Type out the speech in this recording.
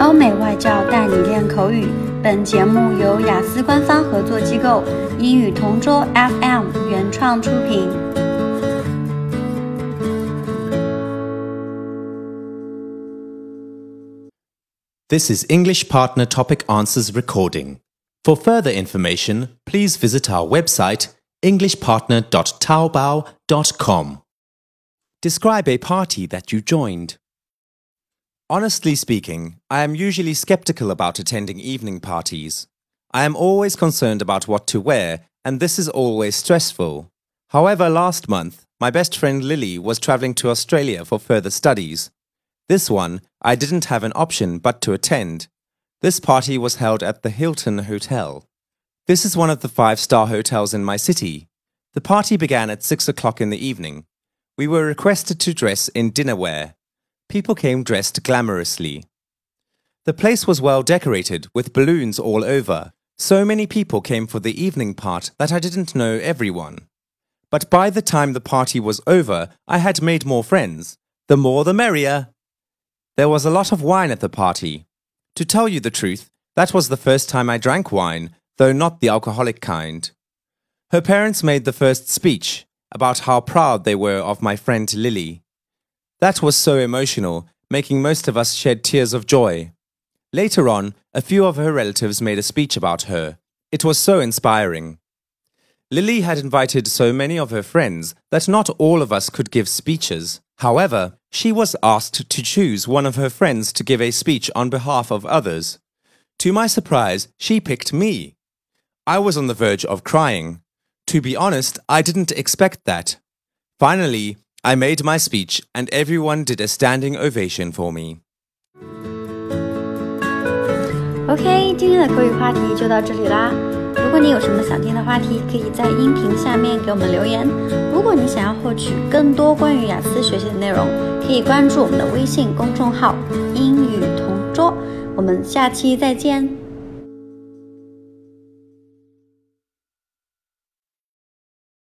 欧美外教带你练口语。本节目由雅思官方合作机构英语同桌 FM 原创出品。This is English Partner Topic Answers recording. For further information, please visit our website englishpartner.taobao.com. Describe a party that you joined. Honestly speaking, I am usually skeptical about attending evening parties. I am always concerned about what to wear, and this is always stressful. However, last month, my best friend Lily was traveling to Australia for further studies. This one, I didn't have an option but to attend. This party was held at the Hilton Hotel. This is one of the five star hotels in my city. The party began at six o'clock in the evening. We were requested to dress in dinner wear. People came dressed glamorously. The place was well decorated with balloons all over. So many people came for the evening part that I didn't know everyone. But by the time the party was over, I had made more friends. The more the merrier. There was a lot of wine at the party. To tell you the truth, that was the first time I drank wine, though not the alcoholic kind. Her parents made the first speech about how proud they were of my friend Lily. That was so emotional, making most of us shed tears of joy. Later on, a few of her relatives made a speech about her. It was so inspiring. Lily had invited so many of her friends that not all of us could give speeches. However, she was asked to choose one of her friends to give a speech on behalf of others. To my surprise, she picked me. I was on the verge of crying. To be honest, I didn't expect that. Finally, I made my speech and everyone did a standing ovation for me. OK，今天的口语话题就到这里啦。如果你有什么想听的话题，可以在音频下面给我们留言。如果你想要获取更多关于雅思学习的内容，可以关注我们的微信公众号“英语同桌”。我们下期再见。